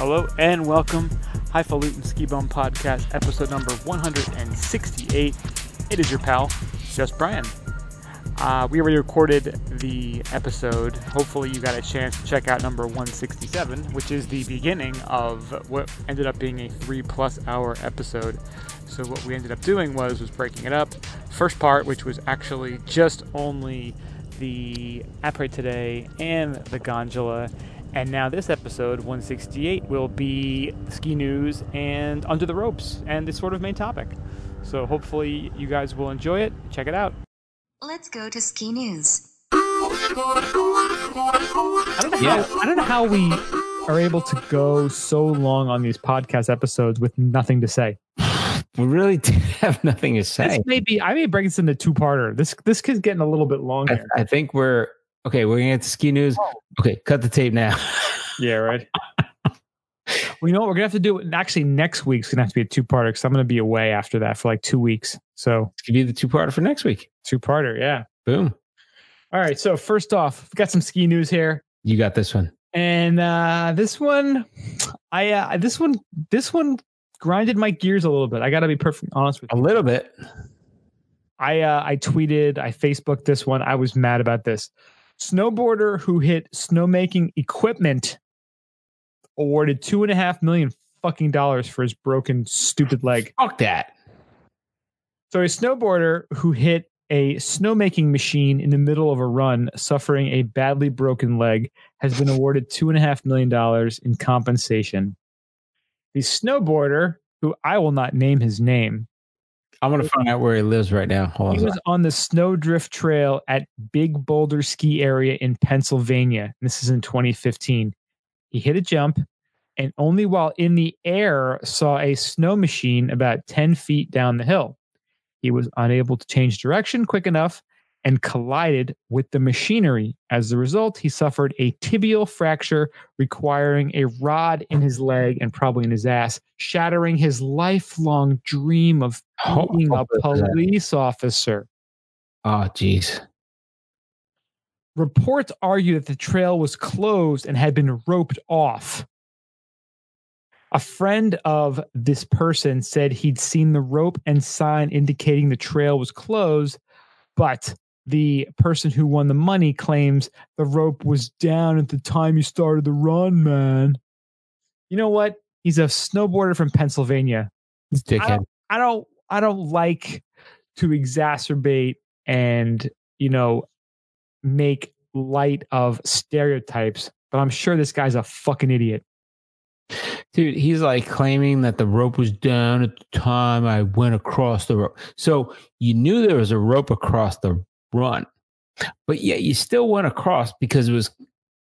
Hello and welcome. Highfalutin Ski Bum Podcast, episode number 168. It is your pal, Just Brian. Uh, we already recorded the episode. Hopefully, you got a chance to check out number 167, which is the beginning of what ended up being a three plus hour episode. So, what we ended up doing was was breaking it up. First part, which was actually just only the Après today and the gondola. And now this episode, 168, will be ski news and under the ropes and this sort of main topic. So hopefully you guys will enjoy it. Check it out. Let's go to ski news. I don't know how, I don't know how we are able to go so long on these podcast episodes with nothing to say. We really did have nothing to This say. may be I may break this into two parter. This this kid's getting a little bit longer. I. I think we're okay. We're gonna get to ski news. Okay, cut the tape now. Yeah, right. well, you know what? We're gonna have to do it. Actually, next week's gonna have to be a two parter because I'm gonna be away after that for like two weeks. So Give you the two parter for next week. two parter, yeah. Boom. All right. So first off, we've got some ski news here, You got this one. and uh, this one, I uh, this one this one grinded my gears a little bit. I got to be perfectly honest with you. A little bit. I uh, I tweeted, I Facebooked this one. I was mad about this. Snowboarder who hit snowmaking equipment awarded two and a half million fucking dollars for his broken stupid leg. Fuck that. So a snowboarder who hit a snowmaking machine in the middle of a run, suffering a badly broken leg, has been awarded two and a half million dollars in compensation. The snowboarder, who I will not name his name, I'm gonna find out where he lives right now. Hold he on. was on the Snowdrift Trail at Big Boulder Ski Area in Pennsylvania. This is in 2015. He hit a jump and only while in the air saw a snow machine about 10 feet down the hill. He was unable to change direction quick enough and collided with the machinery. As a result, he suffered a tibial fracture requiring a rod in his leg and probably in his ass, shattering his lifelong dream of Oh, being a that? police officer. Oh, jeez. Reports argue that the trail was closed and had been roped off. A friend of this person said he'd seen the rope and sign indicating the trail was closed, but the person who won the money claims the rope was down at the time you started the run, man. You know what? He's a snowboarder from Pennsylvania. Dickhead. I don't I don't like to exacerbate and you know make light of stereotypes, but I'm sure this guy's a fucking idiot. Dude, he's like claiming that the rope was down at the time I went across the rope. So you knew there was a rope across the run, but yet you still went across because it was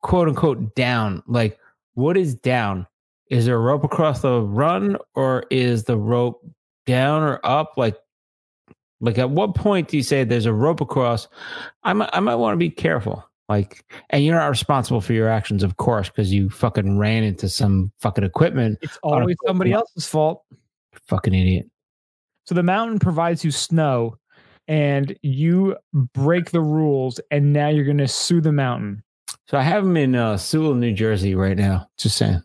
quote unquote down. Like, what is down? Is there a rope across the run or is the rope down or up? Like, like at what point do you say there's a rope across? I might, I might want to be careful. Like, and you're not responsible for your actions, of course, because you fucking ran into some fucking equipment. It's always somebody else's fault. Fucking idiot. So the mountain provides you snow and you break the rules and now you're going to sue the mountain. So I have them in uh, Sewell, New Jersey right now. Just saying.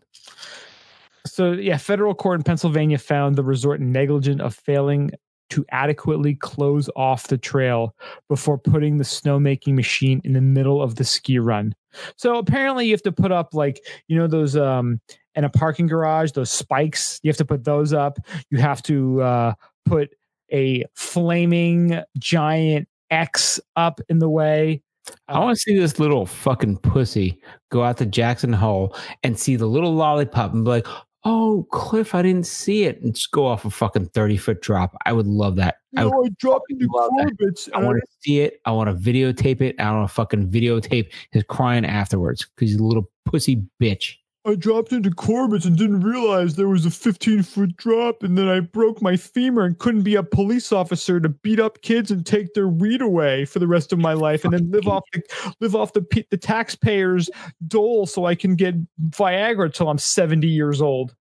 So yeah, federal court in Pennsylvania found the resort negligent of failing to adequately close off the trail before putting the snowmaking machine in the middle of the ski run. So apparently you have to put up like, you know, those um in a parking garage, those spikes, you have to put those up. You have to uh put a flaming giant X up in the way. I want to see this little fucking pussy go out to Jackson Hole and see the little lollipop and be like, "Oh, Cliff, I didn't see it," and just go off a fucking thirty foot drop. I would love that. I, would, I dropped into love that. Corbett. I want to see it. I want to videotape it. I want to fucking videotape his crying afterwards because he's a little pussy bitch. I dropped into Corbett's and didn't realize there was a 15 foot drop, and then I broke my femur and couldn't be a police officer to beat up kids and take their weed away for the rest of my life, and then live off the live off the the taxpayers' dole so I can get Viagra till I'm 70 years old.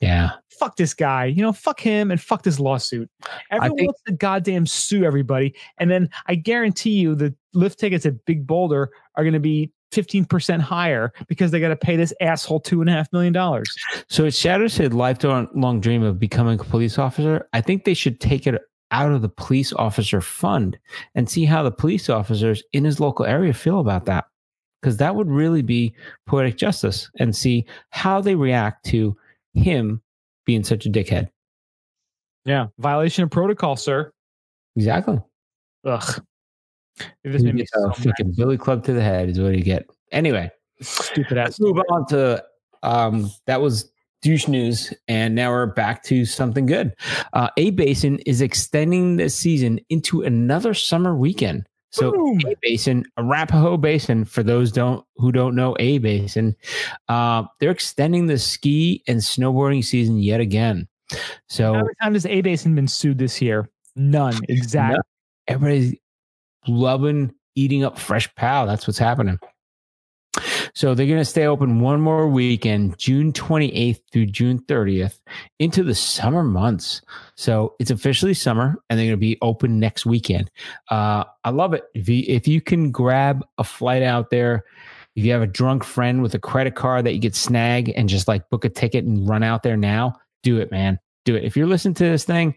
Yeah. Fuck this guy, you know. Fuck him and fuck this lawsuit. Everyone think- wants to goddamn sue everybody, and then I guarantee you the lift tickets at Big Boulder are going to be 15% higher because they got to pay this asshole two and a half million dollars. So it shatters his lifelong dream of becoming a police officer. I think they should take it out of the police officer fund and see how the police officers in his local area feel about that. Because that would really be poetic justice and see how they react to him being such a dickhead. Yeah. Violation of protocol, sir. Exactly. Ugh. This You made me a so fucking mad. Billy Club to the head is what you get. Anyway, Stupid ass. let's move on to um, that was douche news, and now we're back to something good. Uh, A Basin is extending the season into another summer weekend. So Boom. A Basin, Arapahoe Basin, for those don't who don't know A Basin, uh, they're extending the ski and snowboarding season yet again. So How many times has A Basin been sued this year? None. Exactly. everybody's loving eating up fresh pal. That's what's happening. So they're going to stay open one more weekend, June 28th through June 30th, into the summer months. So it's officially summer, and they're going to be open next weekend. Uh, I love it. If you, if you can grab a flight out there, if you have a drunk friend with a credit card that you could snag and just like book a ticket and run out there now, do it, man. Do it. If you're listening to this thing,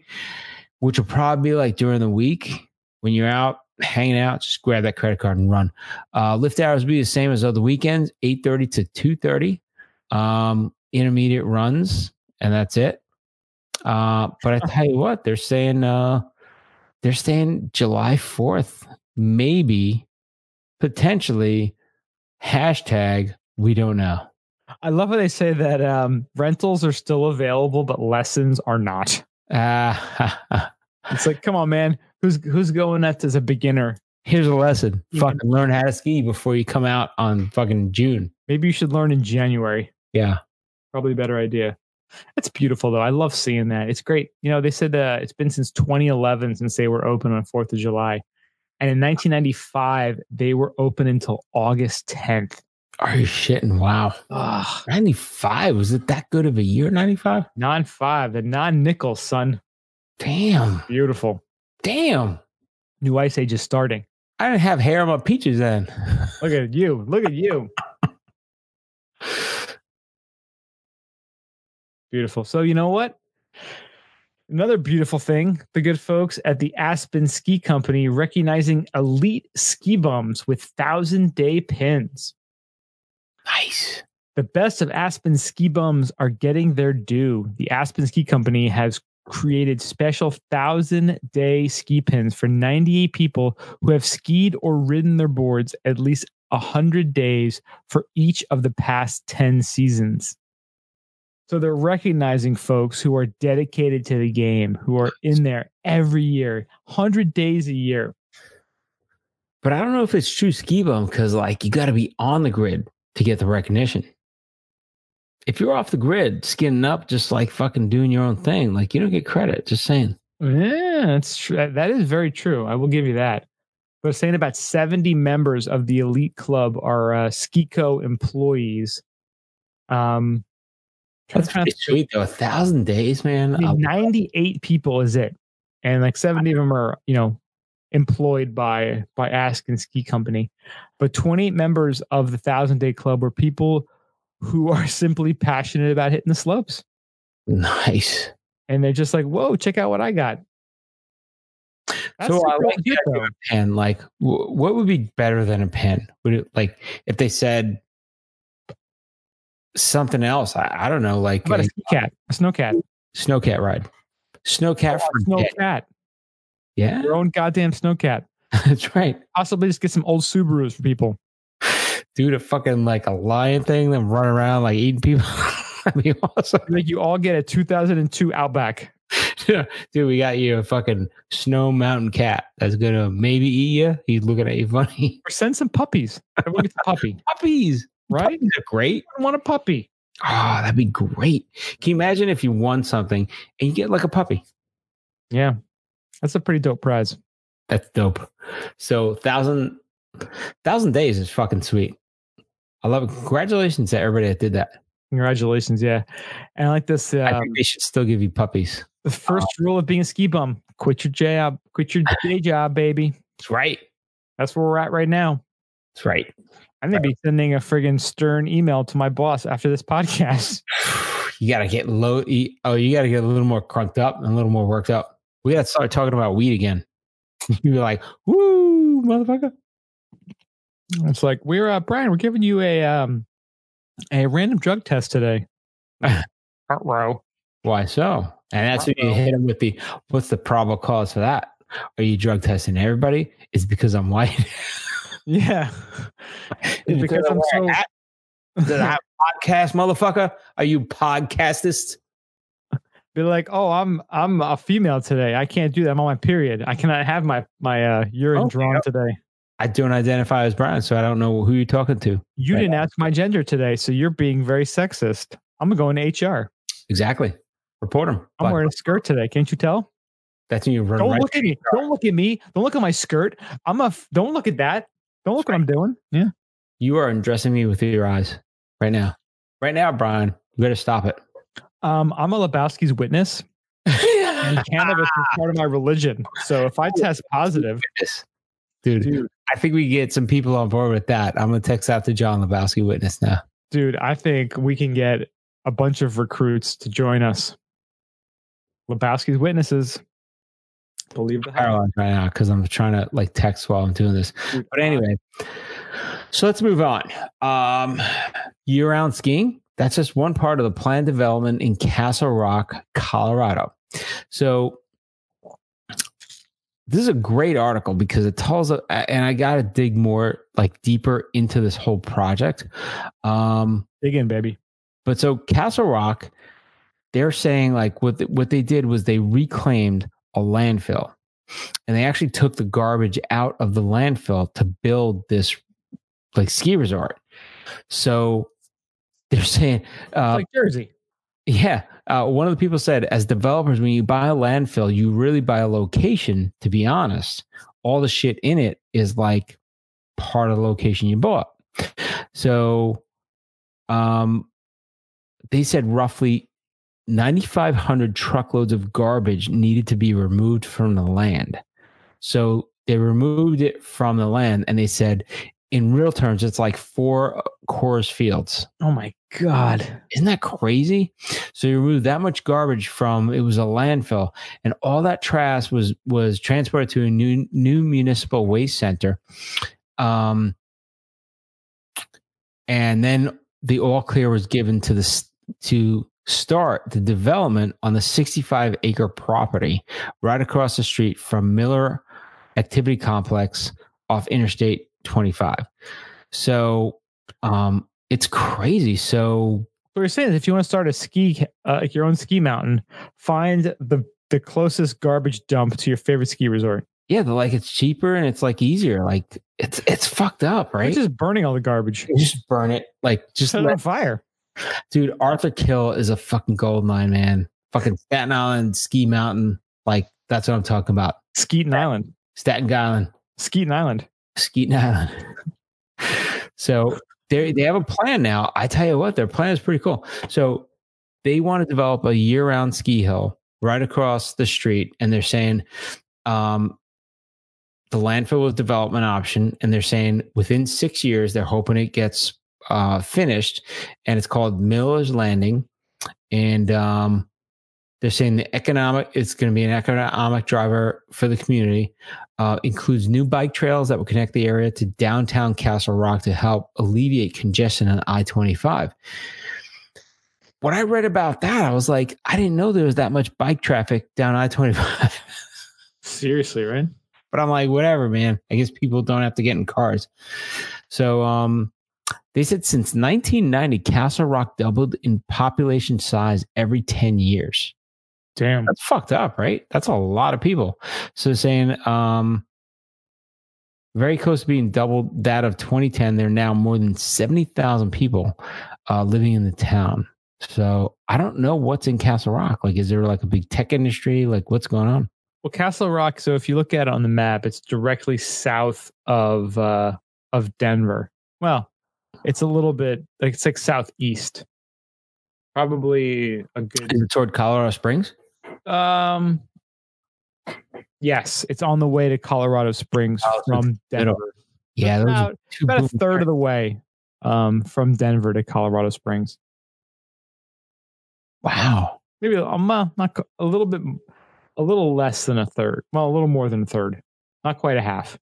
which will probably be like during the week when you're out hanging out, just grab that credit card and run. Uh, lift hours will be the same as other weekends, 8.30 to 2.30. Um, intermediate runs, and that's it. Uh, but I tell you what, they're saying uh, they're saying July 4th, maybe, potentially, hashtag we don't know. I love how they say that um, rentals are still available, but lessons are not. Uh, It's like, come on, man. Who's who's going at as a beginner? here's a lesson. Yeah. Fucking learn how to ski before you come out on fucking June. Maybe you should learn in January. Yeah. Probably a better idea. That's beautiful, though. I love seeing that. It's great. You know, they said uh, it's been since 2011 since they were open on 4th of July. And in 1995, they were open until August 10th. Are you shitting? Wow. Ugh, 95. Was it that good of a year? 95? non five, the non nickel, son. Damn. Beautiful. Damn. New Ice Age is starting. I didn't have hair on my peaches then. Look at you. Look at you. Beautiful. So, you know what? Another beautiful thing, the good folks at the Aspen Ski Company recognizing elite ski bums with thousand day pins. Nice. The best of Aspen ski bums are getting their due. The Aspen Ski Company has created special thousand day ski pins for 98 people who have skied or ridden their boards at least 100 days for each of the past 10 seasons. So they're recognizing folks who are dedicated to the game, who are in there every year, 100 days a year. But I don't know if it's true ski bum because, like, you got to be on the grid to get the recognition. If you're off the grid, skinning up, just like fucking doing your own thing, like, you don't get credit. Just saying. Yeah, that's true. That is very true. I will give you that. But saying about 70 members of the elite club are uh, Skiko employees. Um, That's to find- sweet, though. A thousand days, man. I mean, 98 people is it, and like 70 of them are you know employed by by Aspen Ski Company, but 28 members of the Thousand Day Club were people who are simply passionate about hitting the slopes, nice. and they're just like, "Whoa, check out what I got." That's so I like the idea of a pen. Like, w- what would be better than a pen? Would it like if they said something else? I, I don't know, like How about a a cat, a snow cat, snowcat ride, snowcat for snow cat, Yeah, your own goddamn snow cat. that's right. Possibly just get some old Subarus for people. Dude, a fucking like a lion thing, then run around like eating people. That'd be awesome. Like you all get a 2002 Outback. Dude, we got you a fucking snow mountain cat that's gonna maybe eat you. He's looking at you funny. Or send some puppies. Everyone gets a puppy, Puppies, right? Puppies are great. I want a puppy. Oh, that'd be great. Can you imagine if you won something and you get like a puppy? Yeah, that's a pretty dope prize. That's dope. So thousand thousand days is fucking sweet. I love it. Congratulations to everybody that did that. Congratulations, yeah. And I like this. I Um, think they should still give you puppies. the first rule of being a ski bum: quit your job, quit your day job, baby. That's right. That's where we're at right now. That's right. I may be sending a friggin' stern email to my boss after this podcast. You gotta get low. Oh, you gotta get a little more crunked up and a little more worked up. We gotta start talking about weed again. You'd be like, "Woo, motherfucker!" It's like we're uh, Brian. We're giving you a um a random drug test today. row. Why so? And that's when you hit him with the what's the probable cause for that? Are you drug testing everybody? It's because I'm white. Yeah, it's because I'm so. Did I podcast, motherfucker? Are you podcastist? Be like, oh, I'm I'm a female today. I can't do that. I'm on my period. I cannot have my my uh, urine Oh, drawn yep. today. I don't identify as Brian, so I don't know who you're talking to. You Right. didn't ask my gender today, so you're being very sexist. I'm going to HR. Exactly. Report him. I'm wearing a skirt today. Can't you tell? That's when you run Don't right. look at me. Don't look at me. Don't look at my skirt. I'm a. f- Don't look at that. Don't look what I'm doing. Yeah. You are undressing me with your eyes right now. Right now, Brian. You better stop it. Um, I'm a Lebowski's witness. Cannabis is part of my religion. So if I test positive. Dude, dude, I think we get some people on board with that. I'm gonna text out to John Lebowski witness now. dude, I think we can get a bunch of recruits to join us. Lebowski's witnesses. Believe the hype. Right now because I'm trying to like text while I'm doing this. But anyway, so let's move on. Um, year-round skiing. That's just one part of the planned development in Castle Rock, Colorado. So this is a great article because it tells, and I got to dig more, like deeper into this whole project. Um, dig in, baby. but so Castle Rock, they're saying like what what they did was they reclaimed a landfill, and they actually took the garbage out of the landfill to build this like ski resort. So they're saying, uh, like Jersey. yeah. Uh, one of the people said, as developers, when you buy a landfill, you really buy a location. To be honest, all the shit in it is like part of the location you bought. So, um, they said roughly 9,500 truckloads of garbage needed to be removed from the land. So they removed it from the land, and they said, in real terms, it's like four Coors Fields. Oh my god. Isn't that crazy? So you remove that much garbage from it was a landfill, and all that trash was was transported to a new new municipal waste center. Um, and then the all clear was given to the to start the development on the 65 acre property right across the street from Miller Activity Complex off Interstate 25. So um, it's crazy. So what you're saying is, if you want to start a ski, uh, like your own ski mountain, find the the closest garbage dump to your favorite ski resort. yeah, like it's cheaper and it's like easier. Like it's it's fucked up, Right? right? Just burning all the garbage. just burn it. Like just Set it on fire. dude. Arthur Kill is a fucking gold mine, man. Fucking Staten Island ski mountain. Like that's what I'm talking about. Skeeton Island. Staten Island, Skeeton Island. Skeeton Island. so they they have a plan now. I tell you what, their plan is pretty cool. So they want to develop a year round ski hill right across the street, and they're saying um, the landfill was development option, and they're saying within six years they're hoping it gets uh, finished, and it's called Miller's Landing, and um, they're saying the economic it's going to be an economic driver for the community. Uh, includes new bike trails that will connect the area to downtown Castle Rock to help alleviate congestion on I twenty five. When I read about that, I was like, I didn't know there was that much bike traffic down I twenty five. Seriously, right? but I'm like, whatever, man. I guess people don't have to get in cars. So um, they said since 1990, Castle Rock doubled in population size every 10 years. Damn. That's fucked up, right? That's a lot of people. So saying um, very close to being double that of 2010. There are now more than 70,000 people uh, living in the town. So I don't know what's in Castle Rock. Like, is there like a big tech industry? Like, what's going on? Well, Castle Rock. So if you look at it on the map, it's directly south of uh, of Denver. Well, it's a little bit like it's like southeast. Probably a good. Is it toward Colorado Springs? Um. Yes, it's on the way to Colorado Springs Oh, from Denver. Yeah, about, two about a boom third of the way um, from Denver to Colorado Springs. Wow. Maybe um, uh, not a little bit, a little less than a third. Well, a little more than a third, not quite a half.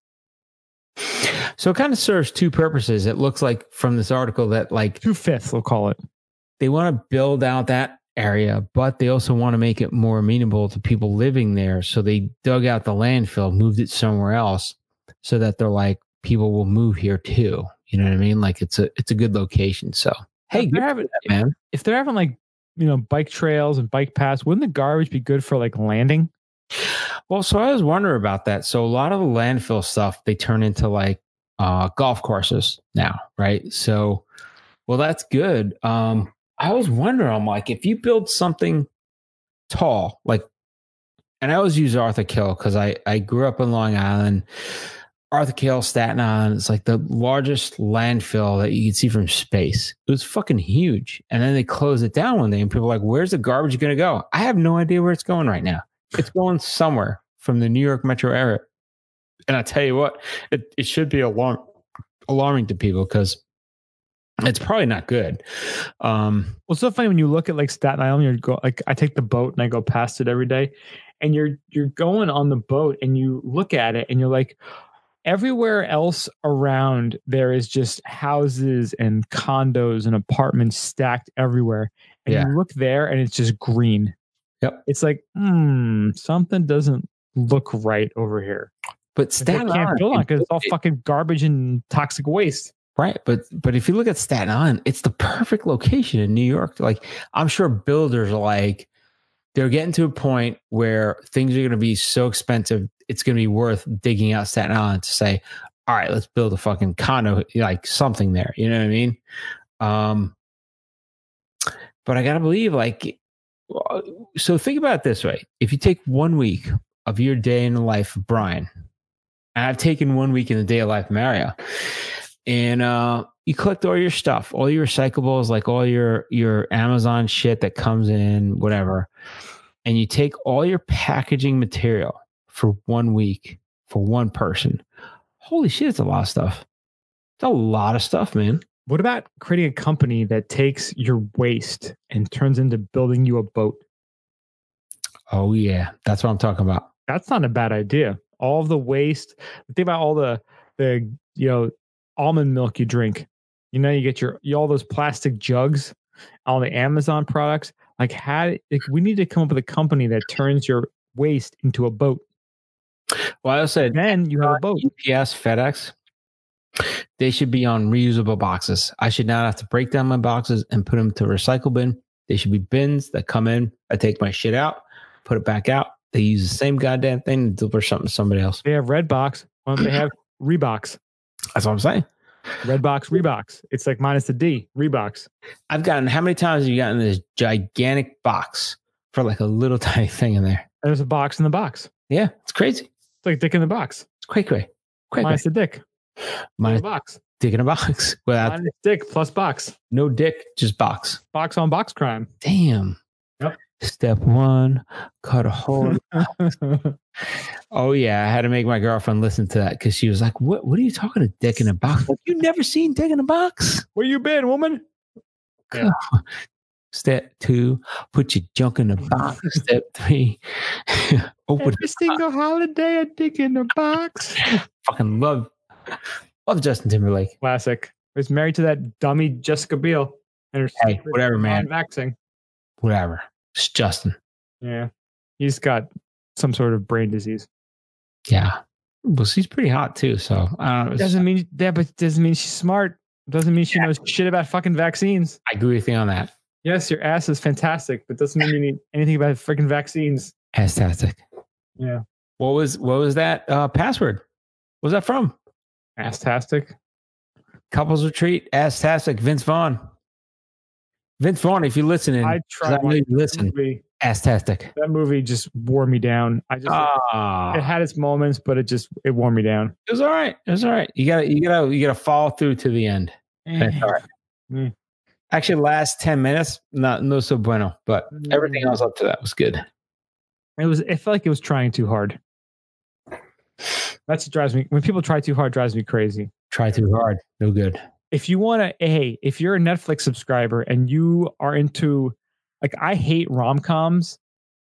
So it kind of serves two purposes. It looks like from this article that like Two fifths, we'll call it. they want to build out that area, but they also want to make it more amenable to people living there. So they dug out the landfill, moved it somewhere else, so that they're like people will move here too. You know what I mean? Like it's a it's a good location. So hey, If they're having, that, man. if they're having like you know bike trails and bike paths, wouldn't the garbage be good for like landing? Well, so I was wondering about that. So a lot of the landfill stuff they turn into like uh golf courses now, right? So well that's good. Um I was wondering, I'm like, if you build something tall, like and I always use Arthur Kill because I, I grew up in Long Island. Arthur Kill, Staten Island, it's like the largest landfill that you can see from space. It was fucking huge. And then they closed it down one day and people were like, where's the garbage going to go? I have no idea where it's going right now. It's going somewhere from the New York metro area. And I tell you what, it, it should be alarm, alarming to people because it's probably not good. Um, Well, it's so funny when you look at like Staten Island. You're go like I take the boat and I go past it every day, and you're you're going on the boat and you look at it and you're like, everywhere else around there is just houses and condos and apartments stacked everywhere, and Yeah. you look there and it's just green. Yep. It's like, hmm, something doesn't look right over here. but Staten can't Island, build on because it's all it- fucking garbage and toxic waste. Right, but but if you look at Staten Island, it's the perfect location in New York. Like I'm sure builders are like they're getting to a point where things are going to be so expensive, it's going to be worth digging out Staten Island to say, all right, let's build a fucking condo, like something there. You know what I mean? Um, but I gotta believe, like, so think about it this way: if you take one week of your day in the life of Brian, and I've taken one week in the day of life Mario, and uh, you collect all your stuff, all your recyclables, like all your your Amazon shit that comes in, whatever, and you take all your packaging material for one week for one person. Holy shit, it's a lot of stuff. It's a lot of stuff, man. What about creating a company that takes your waste and turns into building you a boat? Oh yeah, that's what I'm talking about. That's not a bad idea. All of the waste. Think about all the the you know almond milk you drink. You know, you get your you, all those plastic jugs, all the Amazon products. Like, how like, we need to come up with a company that turns your waste into a boat. Well, I said Then you have a boat. UPS, FedEx, they should be on reusable boxes. I should not have to break down my boxes and put them to a recycle bin. They should be bins that come in. I take my shit out, put it back out. They use the same goddamn thing to deliver something to somebody else. They have Redbox. Why don't they have Rebox? That's what I'm saying. Redbox, Rebox. It's like minus the D. Rebox. I've gotten how many times have you gotten this gigantic box for like a little tiny thing in there? And there's a box in the box. Yeah, it's crazy. It's like dick in the box. It's quick way. Quick way. Minus the dick. Minus Minus box. dick in a box without Minus dick plus box. no dick, just box. Box on box crime. Damn. Step one, cut a hole. oh yeah, I had to make my girlfriend listen to that because she was like, "What? What are you talking to dick in a box? Like, you never seen dick in a box?" Where you been, woman? Yeah. Step two, put your junk in the box. Step three, open. Every single holiday, a dick in a box. Fucking love, love Justin Timberlake. Classic. I Was married to that dummy Jessica Biel. And her Hey, whatever, man. Vaxing. Whatever. It's Justin. Yeah. He's got some sort of brain disease. Yeah. Well, she's pretty hot too. So I don't know. Doesn't mean that, but doesn't mean she's smart. Doesn't mean she knows shit about fucking vaccines. I agree with you on that. Yes, your ass is fantastic, but doesn't mean you need anything about freaking vaccines. Fantastic. Yeah. What was what was that uh, password? What was that from? Ass-tastic. Couples retreat. Astastic. Vince Vaughn. Vince Vaughn, if you're listening, I 'cause I know you listen. that movie. Astastic. That movie just wore me down. I just it Ah, had its moments, but it just it wore me down. it was all right. It was all right. You gotta you gotta you gotta follow through to the end. That's all right. Mm. Actually, last ten minutes, not no so bueno, but everything else up to that was good. It was. It felt like it was trying too hard. That's what drives me. When people try too hard, drives me crazy. Try too hard. No good. If you want to hey if you're a netflix subscriber and you are into like i hate rom-coms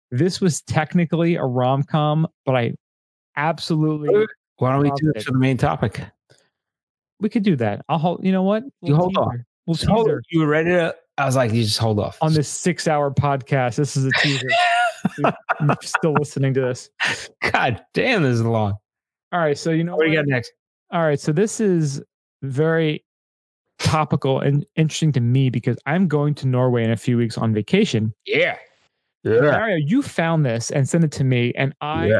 this was technically a rom-com but i absolutely Why don't we do it to the main topic? we could do that i'll hold you know what You hold on. teaser. we'll Just hold You were ready to? I was like, you just hold off. on this six hour podcast this is a teaser i'm still listening to this God damn, this is long. all right so you know What do you got next? all right so this is very topical and interesting to me because i'm going to norway in a few weeks on vacation Yeah. Yeah. Mario, you found this and sent it to me, and I Yeah.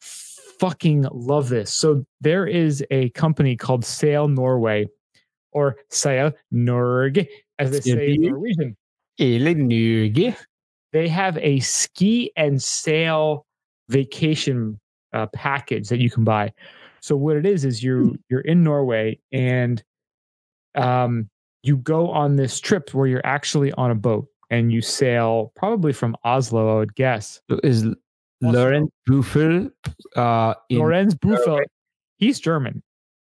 fucking love this. So there is a company called Sail Norway, or Seil Norge, as they say in Norwegian. Hele Norge. They have a ski and sail vacation uh, package that you can buy. So what it is is you you're in Norway and um, you go on this trip where you're actually on a boat and you sail probably from Oslo, I would guess. Is Lorenz Buffel uh, in Lorenz Buffel, he's German.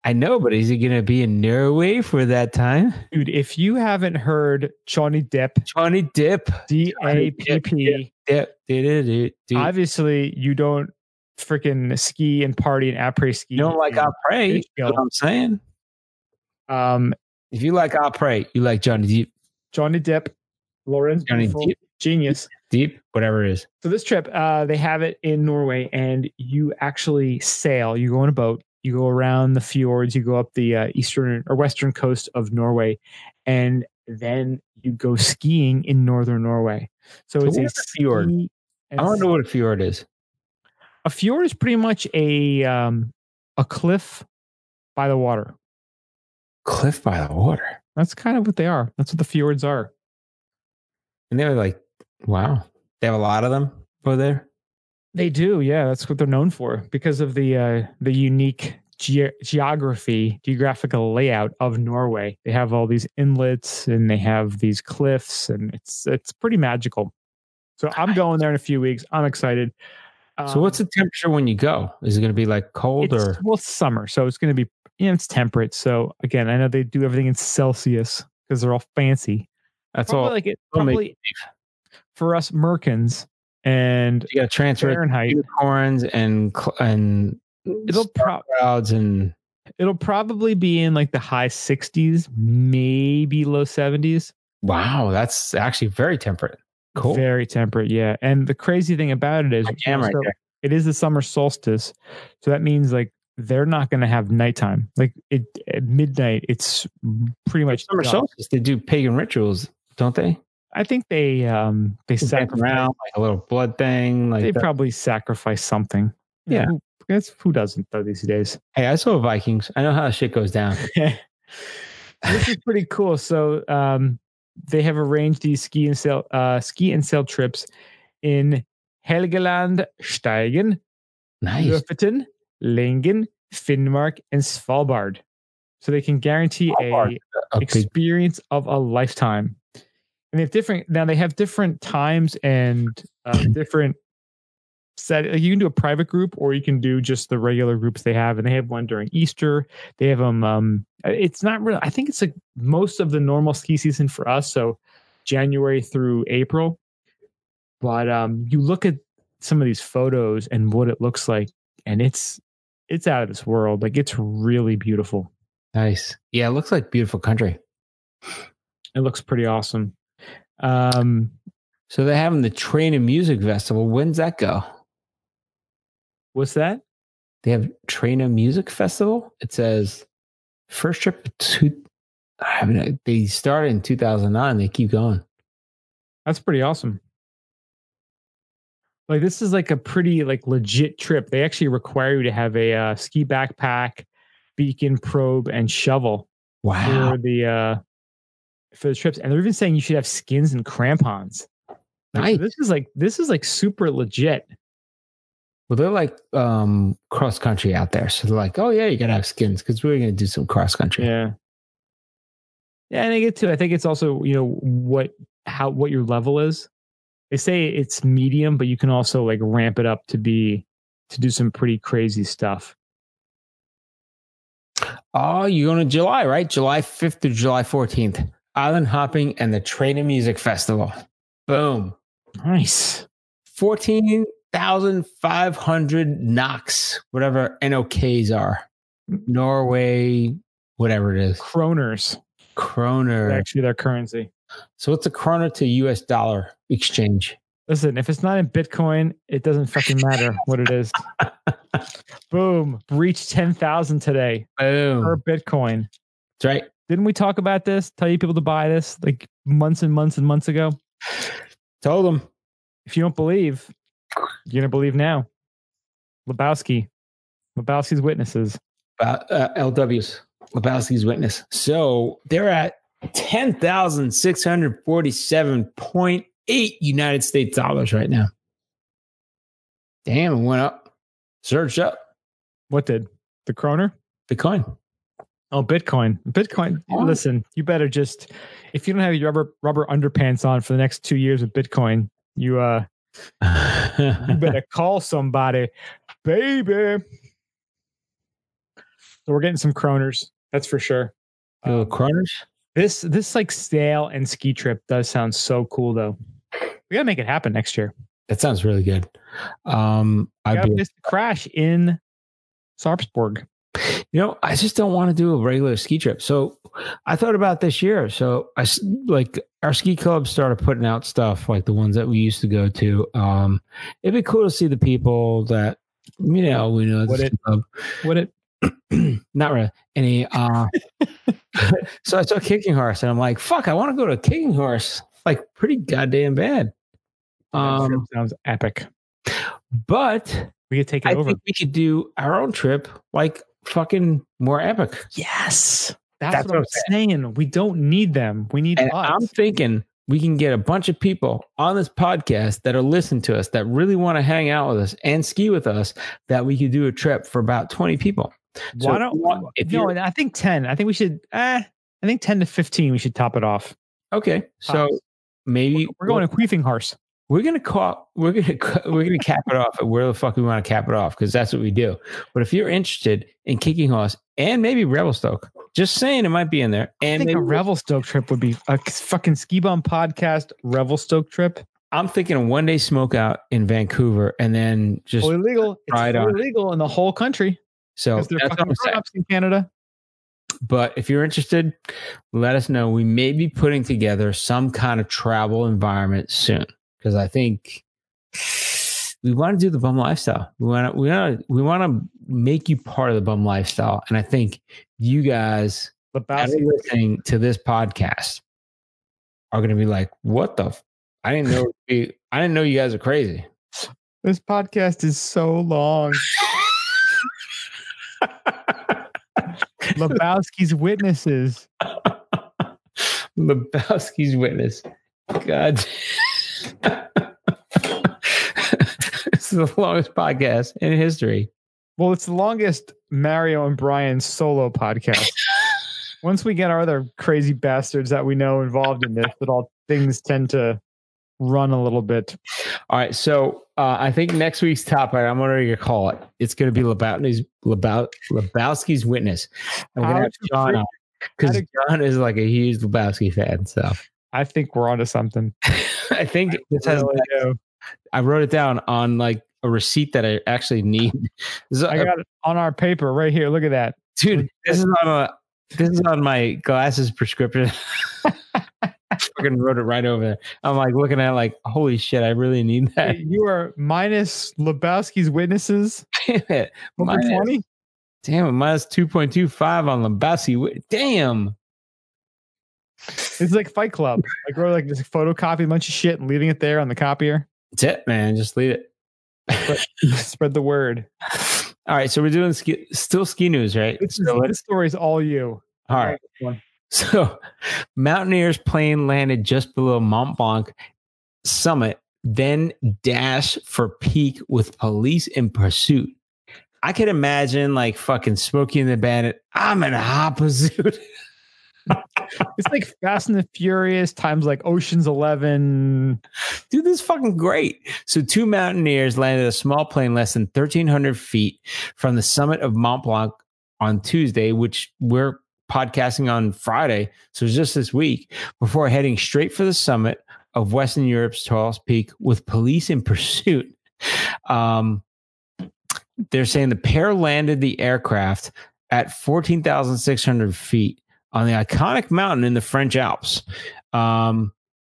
I know, but is he going to be in Norway for that time? Dude, if you haven't heard Johnny Depp, Johnny Dip. D A P P, Dip. Dip. obviously you don't freaking ski and party and après ski. You don't like and- Opry. Bitch, what. I'm saying. um If you like Opry, you like Johnny Deep. Johnny Depp, Lorenz Johnny Depp. genius. Deep, whatever it is. So this trip, uh, they have it in Norway, and you actually sail. You go on a boat. You go around the fjords. You go up the uh, eastern or western coast of Norway, and then you go skiing in northern Norway. So, So it's a fjord? I don't know what a fjord is. A fjord is pretty much a um, a cliff by the water. Cliff by the water. That's kind of what they are. That's what the fjords are. And they were like, wow. They have a lot of them over there. They do, yeah. That's what they're known for because of the uh, the unique ge- geography, geographical layout of Norway. They have all these inlets and they have these cliffs, and it's it's pretty magical. So I'm going there in a few weeks. I'm excited. so what's Um, the temperature when you go? Is it going to be like cold it's, or well, summer, so it's going to be you know it's temperate. So again, I know they do everything in Celsius because they're all fancy. that's probably all? like it probably for us Merkins and you got to transfer Fahrenheit. unicorns and and It'll pro- clouds and It'll probably be in like the high 60s, maybe low 70s. wow, that's actually very temperate. Cool. Very temperate, yeah. And the crazy thing about it is, right so, it is the summer solstice, so that means like they're not going to have nighttime. Like it at midnight, it's pretty much Summer solstice, they do pagan rituals, don't they? I think they um they Dance sacrifice. around like a little blood thing. Like They that. probably sacrifice something. You know, Yeah. who, that's who doesn't though these days. hey, I saw Vikings. I know how shit goes down. this is pretty cool. So um, they have arranged these ski and sail uh, ski and sail trips in Helgeland, Steigen, Nice. Lyngen, Finnmark, and Svalbard. So they can guarantee Svalbard. a A experience of a lifetime. And they have different now they have different times and uh, different set like you can do a private group or you can do just the regular groups they have and they have one during Easter. They have them um it's not really I think it's like most of the normal ski season for us so January through April. But um you look at some of these photos and what it looks like and it's it's out of this world. Like it's really beautiful. nice. Yeah, it looks like beautiful country. It looks pretty awesome. Um, So they're having the Træna Music Festival. When's that go? what's that? They have Træna Music Festival. It says first trip to. I mean, they started in 2009. They keep going. That's pretty awesome. Like this is like a pretty like legit trip. They actually require you to have a uh, ski backpack, beacon, probe, and shovel Wow. for the uh for the trips. And they're even saying you should have skins and crampons. Like, so Nice. this is like this is like super legit. Well, they're like um, cross country out there. So they're like, oh, yeah, you got to have skins because we're going to do some cross country. Yeah. Yeah, and I get to. I think it's also you know what how what your level is. They say it's medium, but you can also like ramp it up to be to do some pretty crazy stuff. Oh, you're going to July, right? July 5th to July 14th. Island Hopping and the Træna Music Festival. Boom. Nice. 14,500 NOKs, whatever NOKs are. Norway, whatever it is. Kroners. Kroner. Actually, their currency. So what's a kroner to US dollar exchange? Listen, if it's not in Bitcoin, it doesn't fucking matter what it is. Boom. Reached 10,000 today Boom. per Bitcoin. That's right. Didn't we talk about this? Tell you people to buy this like months and months and months ago? Told them. If you don't believe, you're going to believe now. Lebowski. Lebowski's witnesses. About uh, LW's Lebowski's witness. So they're at 10,647.8 United States dollars right now. Damn, it went up. Surged up. What did? The Kroner? Bitcoin. Oh, Bitcoin. Bitcoin. Oh. Listen, you better just if you don't have your rubber rubber underpants on for the next two years with Bitcoin, you uh you better call somebody, baby. So we're getting some kroners, that's for sure. Little kroners. This this like sail and ski trip does sound so cool though. We gotta make it happen next year. That sounds really good. Um, I'd got a be, place to crash in Sarpsborg. you know, I just don't want to do a regular ski trip. So I thought about this year. So I like our ski club started putting out stuff like the ones that we used to go to. Um, it'd be cool to see the people that you know we know. Would it? club. Would it? Not really any. Uh, so I saw Kicking Horse, and I'm like, "Fuck! I want to go to Kicking Horse." Like, pretty goddamn bad. Um, sounds epic. but We could take it I over. think we could do our own trip, like fucking more epic. Yes. That's, That's what, what I'm saying. We don't need them. We need And us. I'm thinking we can get a bunch of people on this podcast that are listening to us that really want to hang out with us and ski with us. That we could do a trip for about 20 people. So Why if don't want- if no, I think 10. I think we should eh, I think 10 to 15 we should top it off. Okay, so Tops. maybe We're going to Queefing Horse. We're gonna call. We're gonna we're gonna cap it off at where the fuck we want to cap it off because that's what we do. But if you're interested in kicking horse and maybe Revelstoke, just saying it might be in there. I And think maybe, a Revelstoke trip would be a fucking ski bum podcast Revelstoke trip. I'm thinking a one day smoke out in Vancouver and then just Fully legal. It's Right fully on. legal in the whole country so they're fucking in Canada. But if you're interested, let us know. We may be putting together some kind of travel environment soon because I think we want to do the bum lifestyle. We want to we want to we want to make you part of the bum lifestyle, and I think you guys listening to this podcast are going to be like, "What the? F- I didn't know. I didn't know you guys are crazy." This podcast is so long. Lebowski's witnesses. Lebowski's witness. God. This is the longest podcast in history. Well, it's the longest Mario and Brian solo podcast. Once we get our other crazy bastards that we know involved in this, that all things tend to run a little bit. All right. So uh, I think next week's topic, I'm going to call it. It's going to be Lebowski's, Lebow, Lebowski's witness. We're going to to have John on because John is like a huge Lebowski fan. So I think we're onto something. I think this has, Really do. I wrote it down on like a receipt that I actually need. This I got it on our paper right here. Look at that. dude this is on a this is on my glasses prescription fucking wrote it right over there i'm like looking at it like holy shit i really need that Hey, you are minus Lebowski's witnesses. damn it Over minus, 20. damn it minus 2.25 on Lebowski damn It's like Fight Club. Like we're like just photocopying a bunch of shit and leaving it there on the copier. that's it man just leave it Spread the word. all right so we're doing ski, still ski news right This, is, So this story is all you. all right So, Mountaineers plane landed just below Mont Blanc summit, then dash for peak with police in pursuit. I could imagine like fucking Smokey and the Bandit. I'm in a hot pursuit. It's like Fast and the Furious times like Ocean's Eleven. Dude, this is fucking great. So, two mountaineers landed a small plane less than 1,300 feet from the summit of Mont Blanc on Tuesday, which we're podcasting on Friday. So it's just this week before heading straight for the summit of Western Europe's tallest peak with police in pursuit. Um, they're saying the pair landed the aircraft at 14,600 feet on the iconic mountain in the French Alps, um,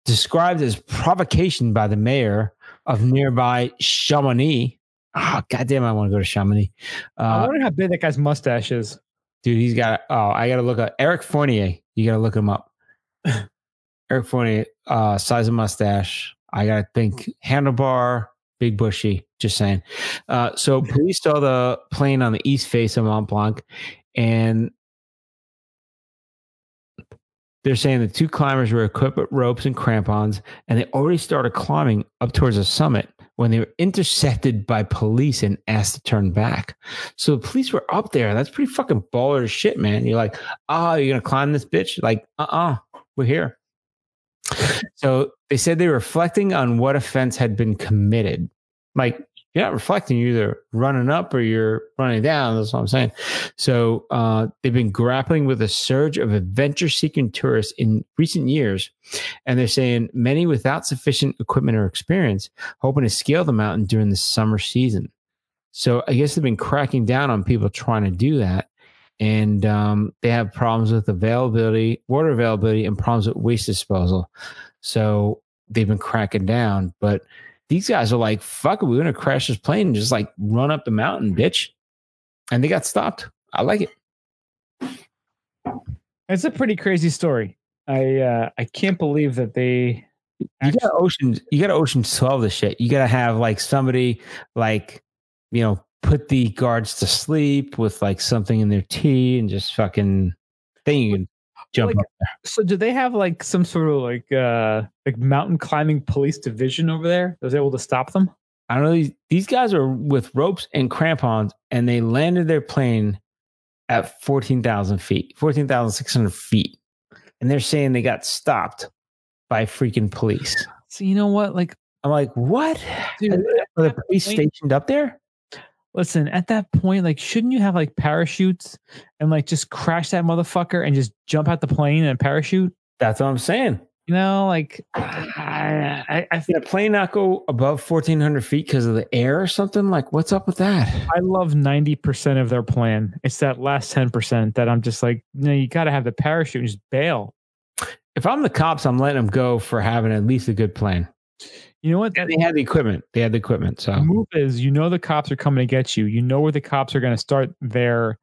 described as provocation by the mayor of nearby Chamonix. Oh, goddamn, I want to go to Chamonix. I Uh, wonder how big that guy's mustache is. dude, he's got, oh, I got to look up Eric Fournier. You got to look him up. Eric Fournier, uh, size of mustache. I got to think handlebar, big bushy, just saying. Uh, so police saw the plane on the east face of Mont Blanc and they're saying the two climbers were equipped with ropes and crampons and they already started climbing up towards the summit when they were intercepted by police and asked to turn back. So the police were up there. That's pretty fucking baller shit, man. You're like, oh, you're gonna climb this bitch? Like, uh-uh, we're here. So they said they were reflecting on what offense had been committed. Like, you're not reflecting, you're either running up or you're running down. That's what I'm saying. So uh, they've been grappling with a surge of adventure seeking tourists in recent years. And they're saying many without sufficient equipment or experience, hoping to scale the mountain during the summer season. So I guess they've been cracking down on people trying to do that. And um, they have problems with availability, water availability, and problems with waste disposal. So they've been cracking down. But these guys are like, fuck it, we're to crash this plane and just like run up the mountain, bitch. And they got stopped. I like it. It's a pretty crazy story. I uh, I can't believe that they You got ocean, you got to ocean twelve this shit. You got to have like somebody like, you know, put the guards to sleep with like something in their tea and just fucking. Then you can jump Like-. So do they have like some sort of like uh like mountain climbing police division over there that was able to stop them? I don't know. These, these guys are with ropes and crampons, and they landed their plane at fourteen thousand feet, fourteen thousand six hundred feet, and they're saying they got stopped by freaking police. So you know what? Like I'm like, what? dude, Are the police stationed up there? Listen, at that point, like shouldn't you have like parachutes and like just crash that motherfucker and just jump out the plane and parachute? That's what I'm saying. You know, like I I, I Did a plane not go above 1,400 feet because of the air or something? Like, what's up with that? I love 90% of their plan. It's that last 10% that I'm just like, no, you got to have the parachute and just bail. If I'm the cops, I'm letting them go for having at least a good plan. You know what? They had the equipment. They had the equipment. So The move is you know the cops are coming to get you. You know where the cops are going to start their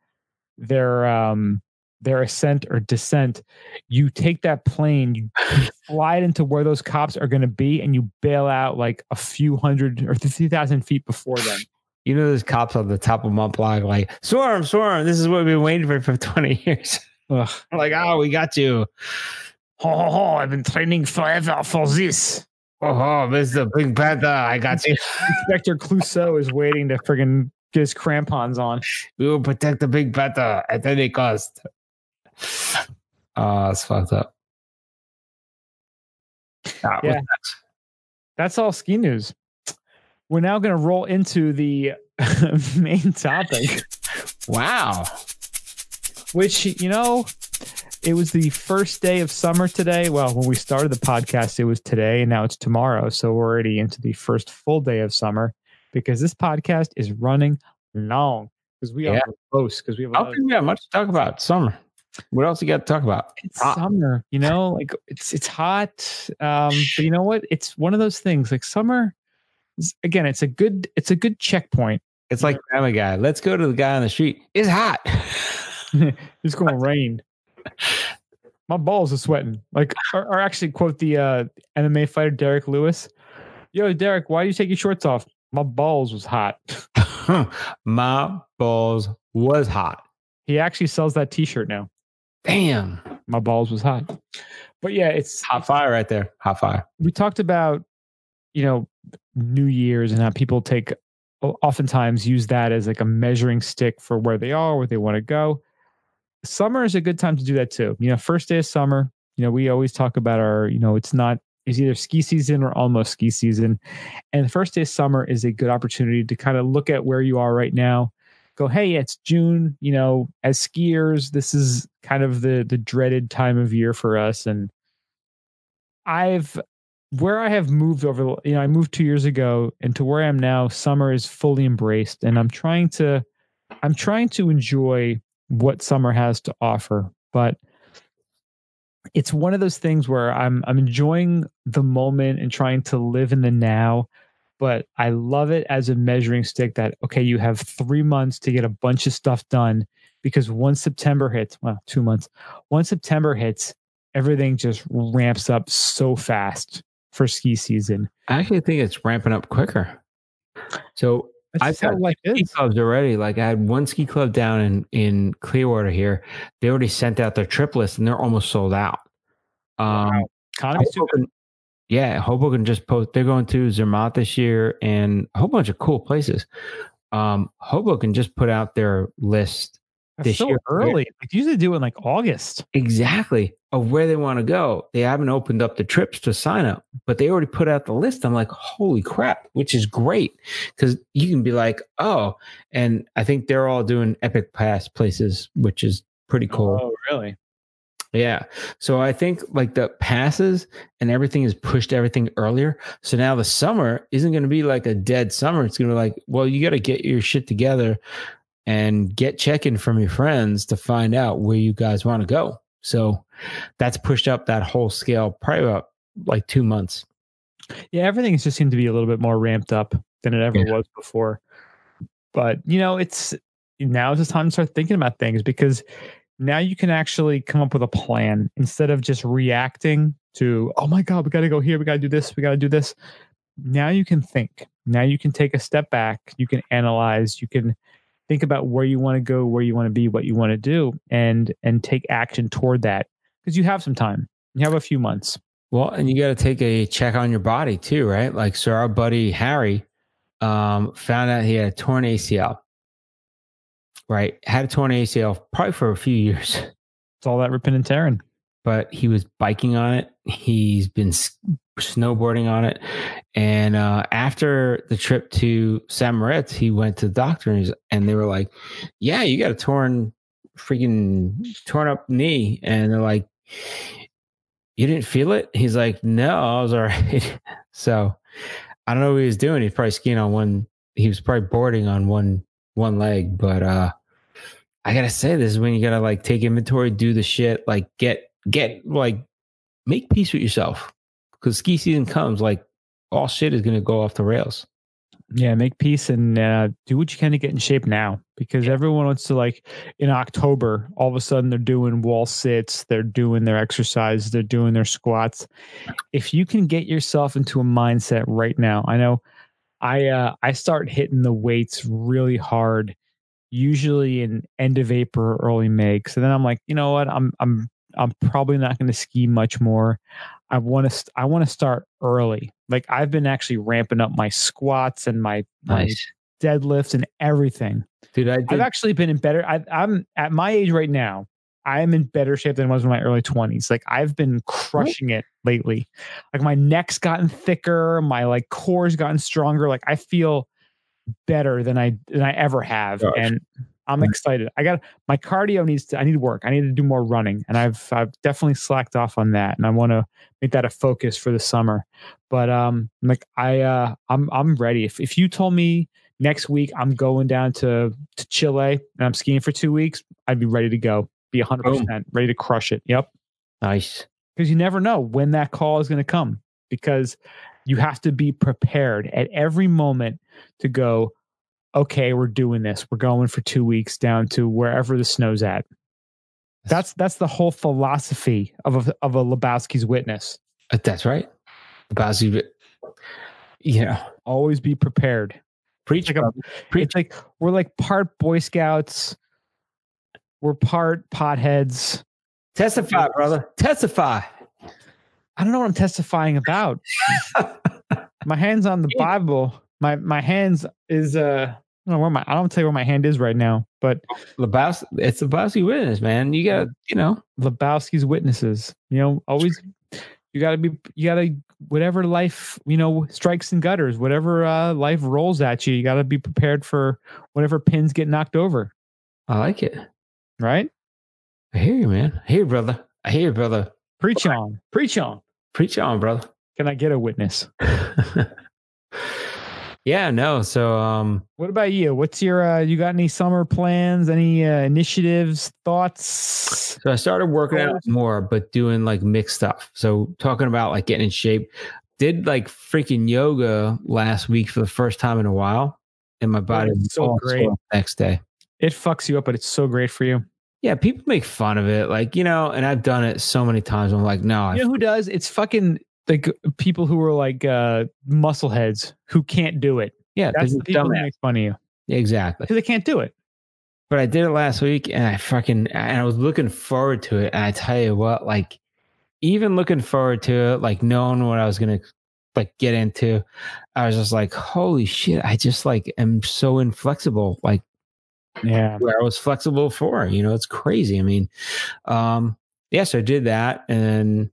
their um their ascent or descent. You take that plane, you, it into where those cops are going to be, and you bail out like a few hundred or fifty thousand feet before them. you know, those cops on the top of Mont Blanc, like, swarm, swarm. This is what we've been waiting for for 20 years. Like, oh, we got you. Ho ho ho! I've been training forever for this. Oh, oh Mr. Big Panther, I got you. Inspector Clouseau is waiting to friggin' get his crampons on. We will protect the Big Panther at any cost. Oh, it's fucked up. Ah, what's Yeah. That's all ski news. We're now going to roll into the main topic. Wow. which you know it was the first day of summer today well when we started the podcast it was today and now it's tomorrow so we're already into the first full day of summer because this podcast is running long because we Yeah. are close because we have a I lot don't of, think we have much to talk about. Summer. What else you got to talk about? it's Ah. summer you know like it's it's hot um but you know what it's one of those things like summer is- again it's a good it's a good checkpoint It's like Family Guy. Let's go to the guy on the street. It's hot. it's going to rain. My balls are sweating. Like, or, or actually, quote the uh, MMA fighter Derrick Lewis. Yo, Derek, why do you take your shorts off? My balls was hot. My balls was hot. He actually sells that T-shirt now. Damn. My balls was hot. But yeah, it's Hot fire right there. Hot fire. we talked about you know New Year's and how people take oftentimes use that as like a measuring stick for where they are, where they want to go. Summer is a good time to do that too. You know, first day of summer, you know, we always talk about our, you know, it's not it's either ski season or almost ski season. And the first day of summer is a good opportunity to kind of look at where you are right now go, hey, it's June. You know, as skiers, this is kind of the the dreaded time of year for us. And I've where I have moved over, you know, I moved two years ago, and to where I am now, summer is fully embraced, and I'm trying to, I'm trying to enjoy what summer has to offer, but it's one of those things where I'm I'm enjoying the moment and trying to live in the now, but I love it as a measuring stick that okay, you have 3 months to get a bunch of stuff done because once September hits, well, 2 months. Once September hits, everything just ramps up so fast for ski season. I actually think it's ramping up quicker. So I've had like ski clubs already. Like I had one ski club down in in Clearwater here. They already sent out their trip list and they're almost sold out. Um, Wow. Hoboken, yeah, Hoboken just post. They're going to Zermatt this year and a whole bunch of cool places. Um, Hoboken just put out their list That's this so year. early. Like usually do it in like August. exactly of where they want to go. They haven't opened up the trips to sign up, but they already put out the list. I'm like, holy crap, which is great because you can be like, oh, and I think they're all doing Epic Pass places, which is pretty cool. Oh, really? Yeah. So I think like the passes and everything is pushed everything earlier. So now the summer isn't going to be like a dead summer. It's going to be like, well, you got to get your shit together and get check-in from your friends to find out where you guys want to go. So that's pushed up that whole scale probably about like two months. Yeah, everything just seemed to be a little bit more ramped up than it ever Yeah. was before. But you know, it's now is the time to start thinking about things because now you can actually come up with a plan instead of just reacting to, oh my God, we got to go here, we got to do this, we got to do this. Now you can think. Now you can take a step back. You can analyze. You can think about where you want to go, where you want to be, what you want to do, and and take action toward that because you have some time. You have a few months. Well, and you got to take a check on your body too, right? Like, so our buddy Harry um, found out he had a torn ACL, right? Had a torn ACL probably for a few years, It's all that ripping and tearing. but he was biking on it. He's been snowboarding on it. And uh, after the trip to San Moritz, he went to the doctor and, and they were like, Yeah, you got a torn, freaking torn up knee. And they're like, You didn't feel it? He's like, No, I was all right. so I don't know what he was doing. He's probably skiing on one, he was probably boarding on one one leg. But uh I gotta say, this is when you gotta like take inventory, do the shit, like get get like make peace with yourself because ski season comes like all shit is going to go off the rails Yeah, make peace and uh, do what you can to get in shape now because everyone wants to like in October, all of a sudden they're doing wall sits, they're doing their exercise, they're doing their squats. If you can get yourself into a mindset right now, I know I uh, I start hitting the weights really hard, usually in end of April, early May. So then I'm like, you know what, I'm I'm I'm probably not going to ski much more. I want to I want to start early. Like I've been actually ramping up my squats and my my deadlifts and everything. dude i I've actually been in better. I, I'm at my age right now. I am in better shape than I was in my early twenties. Like I've been crushing it lately. Like my neck's gotten thicker, my like core's gotten stronger. Like I feel better than I than I ever have, Gosh. and I'm excited. I got my cardio needs to. I need to work. I need to do more running, and I've I've definitely slacked off on that, and I want to make that a focus for the summer. But um, like I uh, I'm I'm ready. If if you told me next week I'm going down to to Chile and I'm skiing for two weeks, I'd be ready to go. Be 100 percent ready to crush it. Yep nice because you never know when that call is going to come because you have to be prepared at every moment to go okay we're doing this. We're going for two weeks down to wherever the snow's at. That's that's the whole philosophy of a, of a lebowski's witness. Uh, that's right. You you know always be prepared. Preach Like a- preach. like we're like part boy scouts. We're part potheads. Testify brother. Testify. I don't know what i'm testifying about. My hands on the Bible. My my hands is uh I don't know where my I don't tell you where my hand is right now, but Lebowski, it's Lebowski witness man you got you know Lebowski's witnesses. You know, always you gotta be you gotta whatever life you know strikes and gutters, whatever uh, life rolls at you, you got to be prepared for whatever pins get knocked over. I like it. Right? I hear you, man. I hear you, brother. I hear you, brother. Preach on, preach on. Preach on, brother. Can I get a witness? yeah, no. So, um, What about you? What's your uh, you got any summer plans? Any uh, initiatives, thoughts? so I started working out more, but doing like mixed stuff. So talking about like getting in shape. Did like freaking yoga last week for the first time in a while, and my body it's was so great. the next day. It fucks you up, but it's so great for you. Yeah, people make fun of it, like you know, and I've done it so many times. I'm like, no, I You know who does? It's fucking like people who are like uh muscle heads who can't do it. yeah, That's the people who make fun of you Exactly. because they can't do it. But I did it last week, and I fucking and I was looking forward to it. And I tell you what, like even looking forward to it, like knowing what I was gonna like get into, I was just like, holy shit! I just like am so inflexible, like Yeah. where I was flexible for. You know, it's crazy. I mean, um, yeah, so I did that and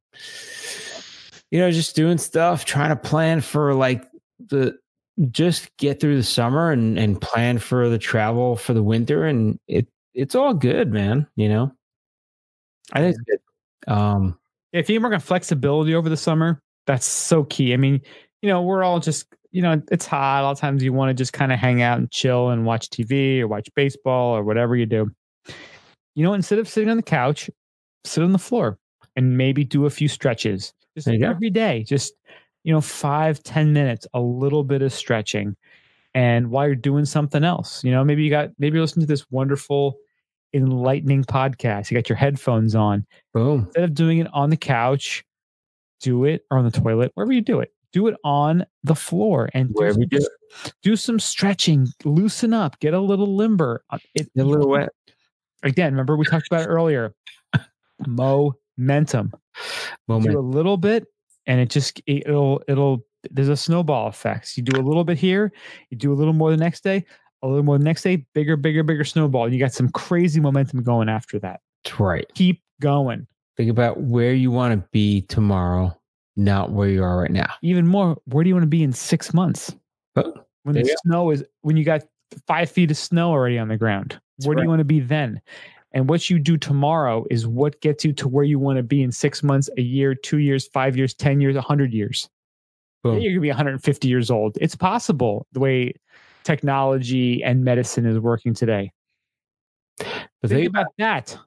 you know, just doing stuff, trying to plan for like the just get through the summer and and plan for the travel for the winter and it it's all good, man, you know. I think it's good. Um If you work on flexibility over the summer, that's so key. I mean, you know, we're all just, you know, it's hot. A lot of times you want to just kind of hang out and chill and watch TV or watch baseball or whatever you do. You know, instead of sitting on the couch, sit on the floor and maybe do a few stretches. Just you every day, just, you know, five ten minutes, a little bit of stretching. And while you're doing something else, you know, maybe you got, maybe you're listening to this wonderful, enlightening podcast. You got your headphones on boom. instead of doing it on the couch, do it or on the toilet, wherever you do it. Do it on the floor and do, Wherever you do some, do some stretching, loosen up, get a little limber. Uh, It, A little wet. Again, remember we talked about it earlier. Momentum. Do a little bit, and it just it- it'll it'll. There's a snowball effect. You do a little bit here, you do a little more the next day, a little more the next day, bigger, bigger, bigger snowball. And you got some crazy momentum going after that. That's right. Keep going. Think about where you want to be tomorrow, not where you are right now. even more, where do you want to be in six months? But When the snow is when you got five feet of snow already on the ground. That's where do you want to be then? And what you do tomorrow is what gets you to where you want to be in six months, a year, two years, five years, ten years, a hundred years. Boom. You're gonna be 150 years old. It's possible the way technology and medicine is working today. But Think think about that.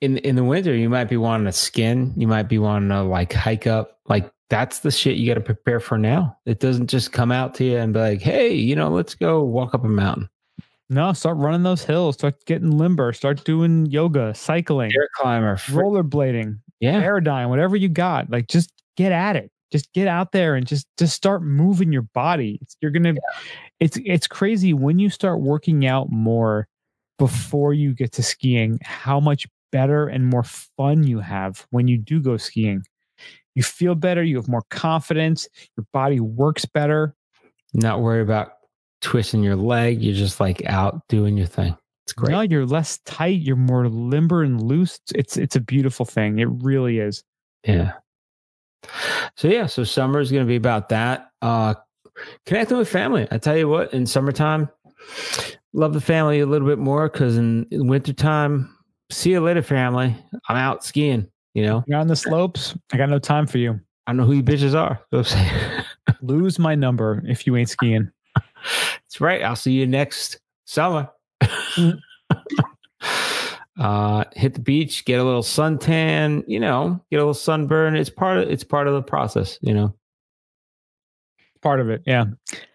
in in the winter you might be wanting to skin you might be wanting to like hike up like that's the shit you got to prepare for now it doesn't just come out to you and be like hey you know let's go walk up a mountain No, start running those hills. Start getting limber. Start doing yoga, cycling, air climber rollerblading. yeah paradigm, whatever you got, like just get at it. Just get out there and just just start moving your body. It's- You're gonna. It's it's crazy when you start working out more before you get to skiing. How much better and more fun you have when you do go skiing. You feel better. You have more confidence. Your body works better. not worried about twisting your leg you're just like out doing your thing it's great No, you're less tight. You're more limber and loose. It's it's a beautiful thing. It really is. yeah so yeah so summer is going to be about that uh connecting with family i tell you what in summertime love the family a little bit more because in, in wintertime see you later family i'm out skiing you know You're on the slopes. I got no time for you. I know who you bitches are. Lose my number if you ain't skiing. That's right. I'll see you next summer. uh, hit the beach, get a little suntan, you know, get a little sunburn. It's part of it's part of the process, you know. Part of it, yeah.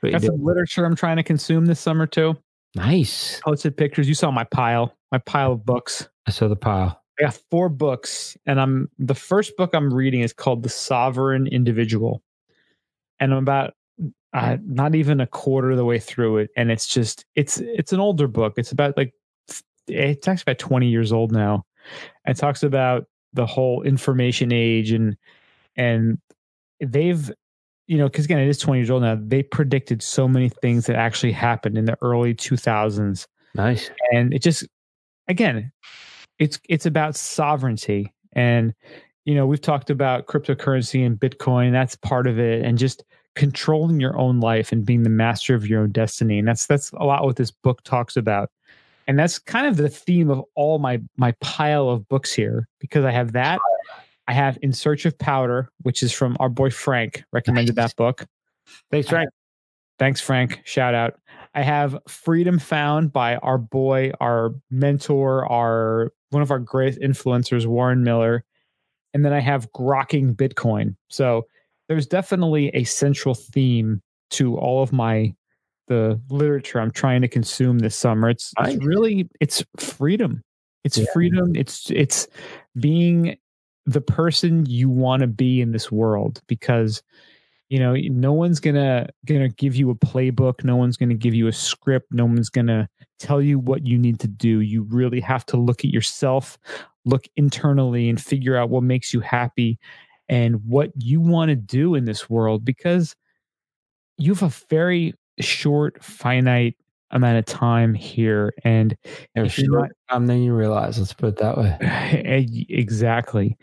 But Got some literature I'm trying to consume this summer too. nice. Posted pictures. You saw my pile, my pile of books. I saw the pile. I got four books, and I'm the first book I'm reading is called The Sovereign Individual, and I'm about uh, not even a quarter of the way through it, and it's just it's it's an older book. It's about like it's actually about 20 years old now. It talks about the whole information age and and they've you know because again it is 20 years old now they predicted so many things that actually happened in the early 2000s Nice. and it just again it's it's about sovereignty and you know, we've talked about cryptocurrency and Bitcoin. That's part of it, and just controlling your own life and being the master of your own destiny. And that's that's a lot what this book talks about. And that's kind of the theme of all my my pile of books here because I have that. I have In Search of Powder, which is from our boy Frank, recommended that book. Thanks, Frank. Thanks, Frank. Shout out. I have Freedom Found by our boy, our mentor, our one of our great influencers, Warren Miller. And then I have Grokking Bitcoin. So there's definitely a central theme to all of my the literature I'm trying to consume this summer. It's, it's really it's freedom. It's Yeah. freedom. It's it's being the person you want to be in this world because you know no one's gonna gonna give you a playbook no one's gonna give you a script no one's gonna tell you what you need to do you really have to look at yourself look internally and figure out what makes you happy and what you want to do in this world because you have a very short finite amount of time here and was If you're short time than you realize. Let's put it that way. Eh, exactly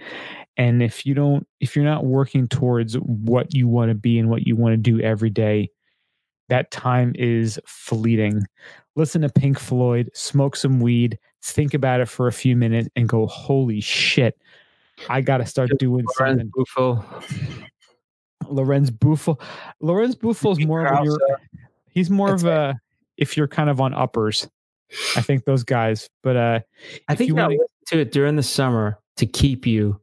and if you don't if you're not working towards what you want to be and what you want to do every day that time is fleeting listen to pink floyd smoke some weed think about it for a few minutes and go holy shit i gotta start doing Lorenz something Buffel. lorenz buffel lorenz buffel's more of a he's more That's of a if you're kind of on uppers i think those guys but uh I think you wanna- to to it during the summer to keep you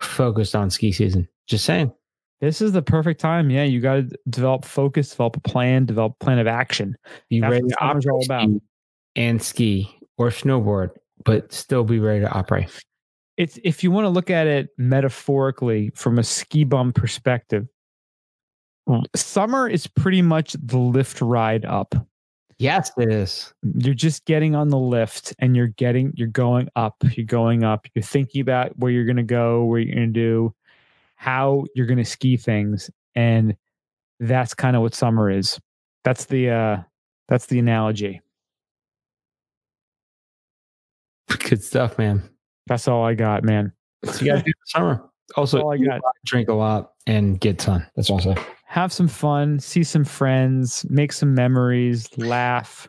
focused on ski season. Just saying. This is the perfect time. Yeah, you got to develop focus, develop a plan, develop a plan of action. Be That's ready to operate all about. and ski or snowboard, but still be ready to operate. It's if you want to look at it metaphorically from a ski bum perspective. Summer is pretty much the lift ride up. Yes, it is. You're just getting on the lift and you're getting you're going up. You're going up. You're thinking about where you're going to go, where you're going to do, how you're going to ski things and that's kind of what summer is. That's the uh that's the analogy. Good stuff, man. That's all I got, man. So you got to do the summer. Also, all I got. drink a lot, and get sun. That's all I say. have some fun, see some friends, make some memories, laugh.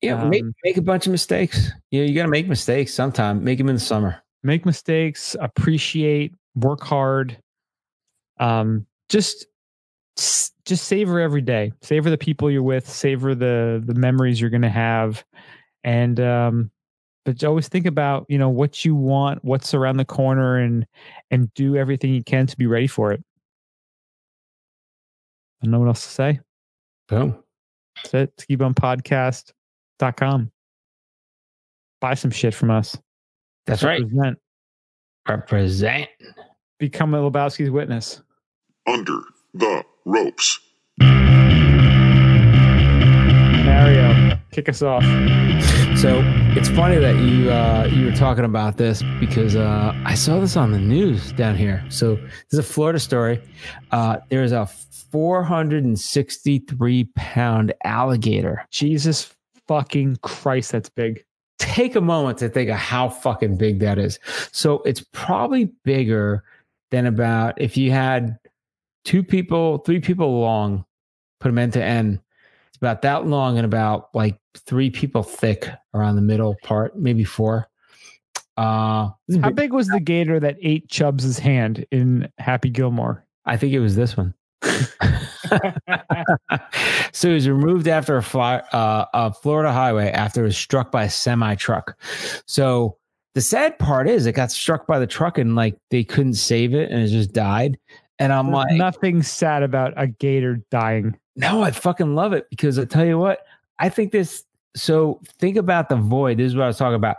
Yeah, make, Um, make a bunch of mistakes. You know, you got to make mistakes sometime. Make them in the summer. make mistakes, appreciate, work hard. Um, just just savor every day. Savor the people you're with. Savor the the memories you're going to have, and um, but always think about you know what you want, what's around the corner, and and do everything you can to be ready for it. I don't know what else to say. Boom. That's it. SkiBumPodcast.com. Buy some shit from us. That's right. Represent. Represent. Become a Lebowski's witness. under the ropes. Mario, kick us off. So it's funny that you uh, you were talking about this because uh, I saw this on the news down here. So this is a Florida story. Uh, there is a 463 pound alligator. Jesus fucking Christ, that's big. Take a moment to think of how fucking big that is. So it's probably bigger than about if you had two people, three people long, put them end to end. About that long and about like three people thick around the middle part, maybe four. Uh, How big. was the gator that ate Chubbs' hand in Happy Gilmore? I think it was this one. so he was removed after a, fly, uh, a Florida highway after it was struck by a semi truck. So the sad part is it got struck by the truck and like they couldn't save it and it just died. And I'm like, Nothing sad about a gator dying. No, I fucking love it because I tell you what, I think this. So think about the void. This is what I was talking about.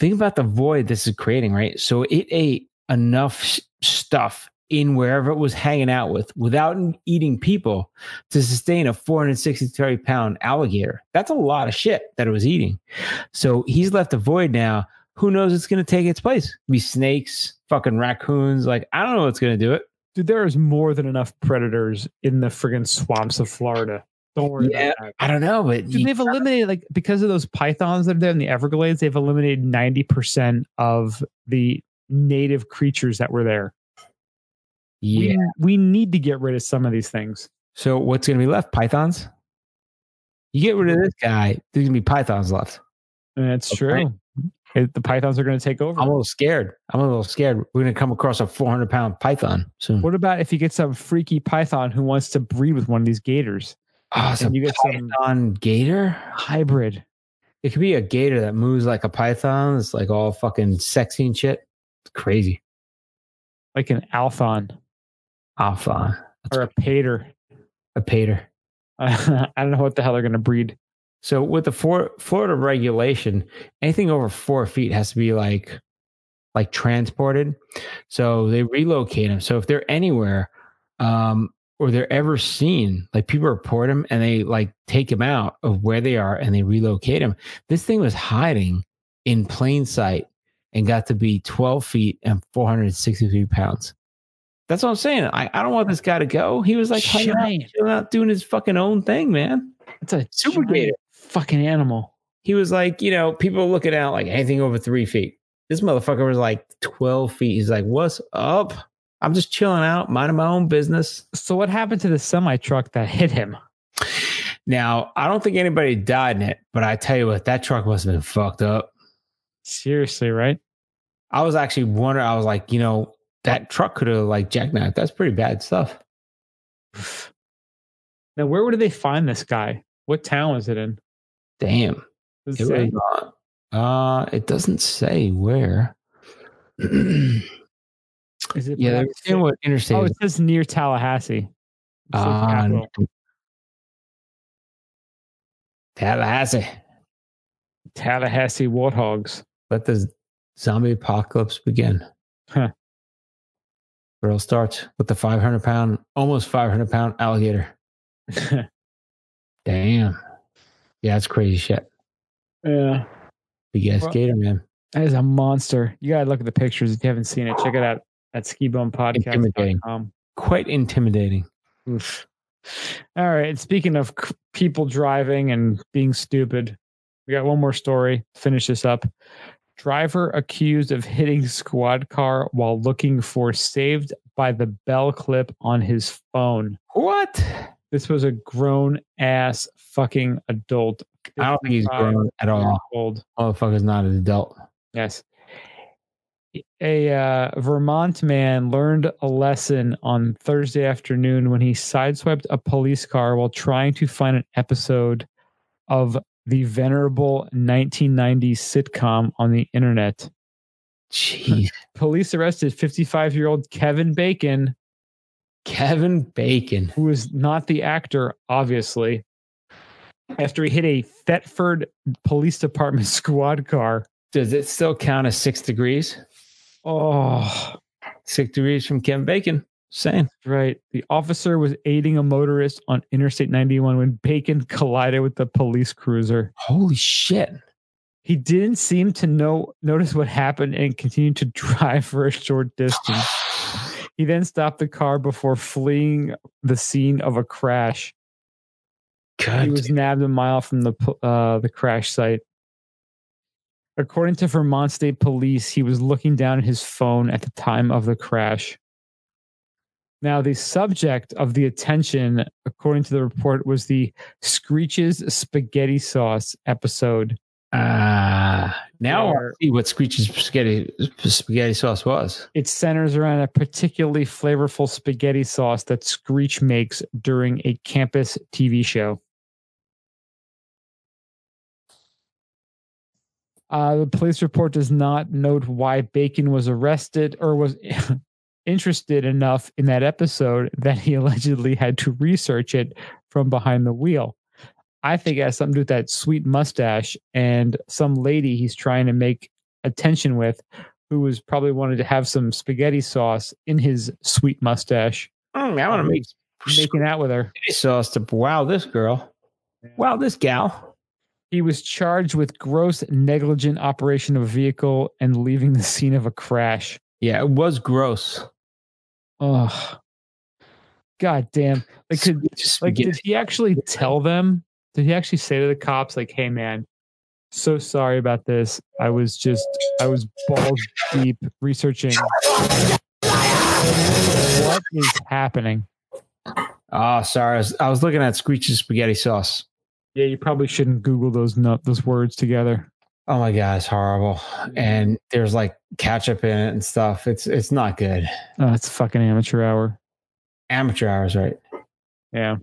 Think about the void this is creating, right? So it ate enough stuff in wherever it was hanging out with without eating people to sustain a 463 pound alligator. That's a lot of shit that it was eating. So he's left a void now. Who knows it's going to take its place? Be snakes, fucking raccoons. Like, I don't know what's going to do it. Dude, there is more than enough predators in the friggin' swamps of Florida. Don't worry Yeah, about that. I don't know, but Dude, they've eliminated like because of those pythons that are there in the Everglades, they've eliminated 90% of the native creatures that were there. Yeah. We, we need to get rid of some of these things. So what's going to be left? Pythons. You get rid of this guy, there's going to be pythons left. That's it's Okay. true. The pythons are going to take over. I'm a little scared. I'm a little scared. We're going to come across a 400 pound python soon. what about if you get some freaky python who wants to breed with one of these gators? Oh, and you get some- python gator. Hybrid. It could be a gator that moves like a python. It's like all fucking sexy and shit. It's crazy. Like an althon Alpha. or a pater. A pater. I don't know what the hell they're going to breed. So with the for, Florida regulation, anything over four feet has to be like like transported. So they relocate them. So if they're anywhere, um, or they're ever seen, like people report them and they like take them out of where they are and they relocate them. This thing was hiding in plain sight and got to be 12 feet and 463 pounds. That's what I'm saying. I, I don't want this guy to go. He was like hanging out, out, doing his fucking own thing, man. It's a Super gator. Fucking animal. he was like, you know, people looking out like anything over three feet. This motherfucker was like 12 feet. He's like, what's up? I'm just chilling out, minding my own business. So what happened to the semi truck that hit him? Now, I don't think anybody died in it, but I tell you what, that truck must have been fucked up. Seriously, right? I was actually wondering, I was like, you know, that truck could have like jackknifed. That's pretty bad stuff. Now, where would they find this guy? What town was it in? Damn. Does It it was not- uh, it doesn't say where. yeah, Is it they're perhaps- what interstate. Oh, it says near Tallahassee. Ah. Tallahassee. Tallahassee Warthogs. Let the zombie apocalypse begin. Huh. All starts with the 500 pound, almost 500 pound alligator. Damn. Yeah, that's crazy shit. yeah, Big ass Well- gator, man. that is a monster. You gotta look at the pictures if you haven't seen it. Check it out at Intimidating. skibumpodcast.com. Quite intimidating. Oof. All right. Speaking of people driving and being stupid, we got one more story. Finish this up. Driver accused of hitting squad car while looking for saved by the bell clip on his phone. What? This was a grown ass fucking adult. I don't think he's 55 grown at all. Old. Motherfucker's not an adult. Yes. A uh, Vermont man learned a lesson on Thursday afternoon when he sideswiped a police car while trying to find an episode of the venerable 1990s sitcom on the internet. Jeez. Police arrested 55 year old Kevin Bacon, Kevin Bacon. who is not the actor, obviously, after he hit a Thetford Police Department squad car. Does it still count as six degrees? Oh, Six degrees from Kevin Bacon. Same. Right. The officer was aiding a motorist on Interstate 91 when Bacon collided with the police cruiser. Holy shit. He didn't seem to know notice what happened and continued to drive for a short distance. He then stopped the car before fleeing the scene of a crash. He was nabbed a mile from the uh, the crash site. According to Vermont State Police, he was looking down at his phone at the time of the crash. Now, the subject of the attention, according to the report, was the Screeches Spaghetti Sauce episode. Ah, now I see what Screech's spaghetti spaghetti sauce was. It centers around a particularly flavorful spaghetti sauce that Screech makes during a campus TV show. Uh, the police report does not note why Bacon was arrested or was interested enough in that episode that he allegedly had to research it from behind the wheel. I think it has something to do with that sweet mustache and some lady he's trying to make attention with who was probably wanted to have some spaghetti sauce in his sweet mustache, Mm, I want to make making out with her. sauce to wow this girl. Wow this gal. He was charged with gross negligent operation of a vehicle and leaving the scene of a crash. Yeah, it was gross. Oh, god damn! Like, could, like, did he actually tell them? Did he actually say to the cops, like, "Hey, man, So sorry about this. I was just I was balls deep researching what is happening. Oh, sorry. I was, I was looking at Screech's spaghetti sauce. Yeah, you probably shouldn't Google those no, those words together. Oh my god, it's horrible. And there's like ketchup in it and stuff. It's it's not good. Oh, it's fucking amateur hour. Amateur hours, right? Yeah.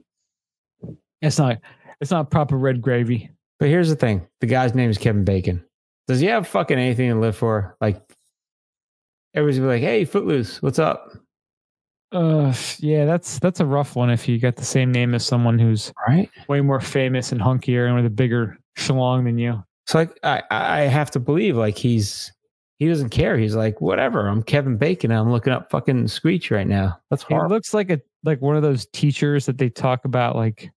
It's not it's not proper red gravy. But here's the thing: the guy's name is Kevin Bacon. Does he have fucking anything to live for? Like, everybody's gonna be like, "Hey, Footloose, what's up?" Uh yeah, that's that's a rough one if you got the same name as someone who's Right? way more famous and hunkier and with a bigger schlong than you. So like, I I have to believe like he's he doesn't care. He's like, whatever. I'm Kevin Bacon. I'm looking up fucking Screech right now. That's He horrible. looks like a like one of those teachers that they talk about like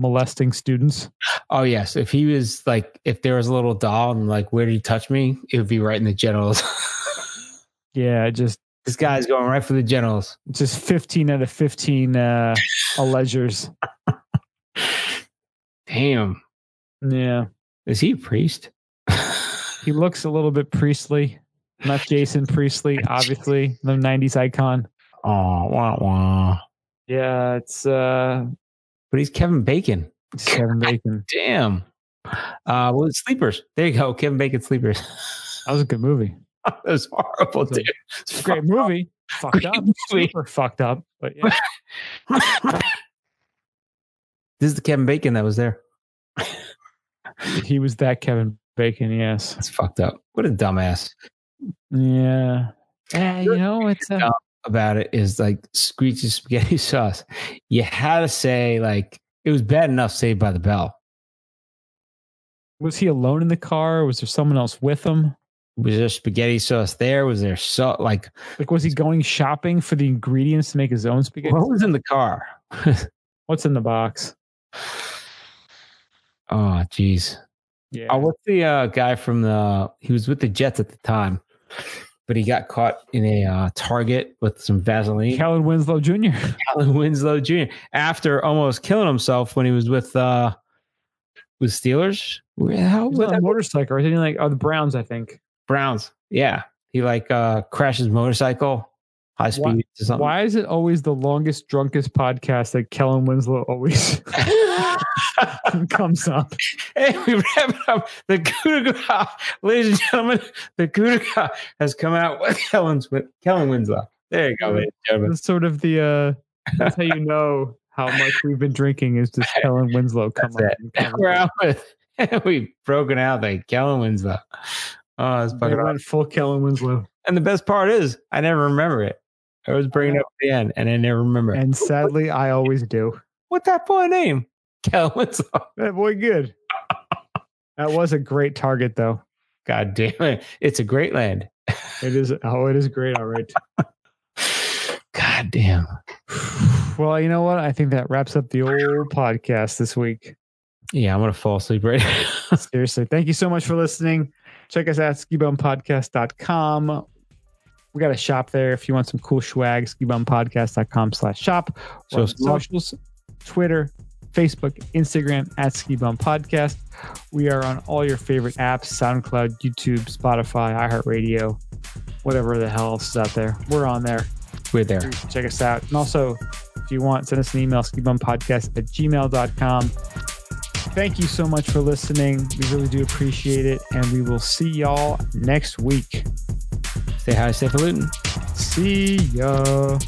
molesting students. Oh yes, if he was like, if there was a little doll and like, where did he touch me? It would be right in the genitals. Yeah, just this guy's going right for the genitals. just 15 out of 15 uh allegers. Damn, Yeah. is he a priest? He looks a little bit priestly. Not Jason Priestley, obviously, the 90s icon. oh, wah wah. Yeah, it's uh But he's Kevin Bacon. it's Kevin Bacon. Damn. Uh, well, sleepers. There you go, Kevin Bacon sleepers. That was a good movie. that was horrible, dude. It's a great movie. Fucked up. movie. Super fucked up. But yeah. this is the Kevin Bacon that was there. he was that Kevin Bacon, yes. That's fucked up. What a dumbass. Yeah. Yeah, you know, it's uh, Dumb. About it is like screechy spaghetti sauce. You had to say like it was bad enough Saved by the Bell. was he alone in the car? Was there someone else with him? Was there spaghetti sauce there? Was there so like Like was he going shopping for the ingredients to make his own spaghetti? what was in the car? What's in the box? oh, jeez. Yeah. Oh, what's the uh, guy from the? He was with the Jets at the time, but he got caught in a uh, Target with some Vaseline. Kellen Winslow Jr. Alan Winslow Jr. After almost killing himself when he was with uh, with Steelers. Where the was was a that? motorcycle. Or something like oh the Browns, I think. Browns. Yeah, he like uh, crashed his motorcycle, high Why- speed or something. Why is it always the longest, drunkest podcast that Kellen Winslow always comes up? Hey, we wrap it up. The coup de grace, ladies and gentlemen, the coup de grace has come out with Kellen, Kellen Winslow. There you go, ladies and gentlemen. That's sort of the uh that's how you know how much we've been drinking is just Kellen Winslow come up. and And We're out with, we've broken out the Kellen Winslow. Oh, it's fucking went full Kellen Winslow. And the best part is, I never remember it. I was bringing it up at the end, and I never remember. And sadly, I always do. What's that boy name? Kellen That boy good. That was a great target though. God damn it. It's a great land. It is oh, it is great, all right. God damn. Well, you know what? I think that wraps up the old podcast this week. Yeah, I'm going to fall asleep right now. Seriously. Thank you so much for listening. Check us out, skibumpodcast.com. We got a shop there if you want some cool swag, skibumpodcast.com slash shop. So socials, Twitter, Facebook, Instagram at Ski Bum Podcast. We are on all your favorite apps, SoundCloud, YouTube, Spotify, iHeartRadio, whatever the hell else is out there. We're on there. We're there. Check us out. And also, if you want, send us an email, skibumpodcast at gmail.com. Thank you so much for listening. We really do appreciate it. And we will see y'all next week. Say hi, Stephen Luton. See ya.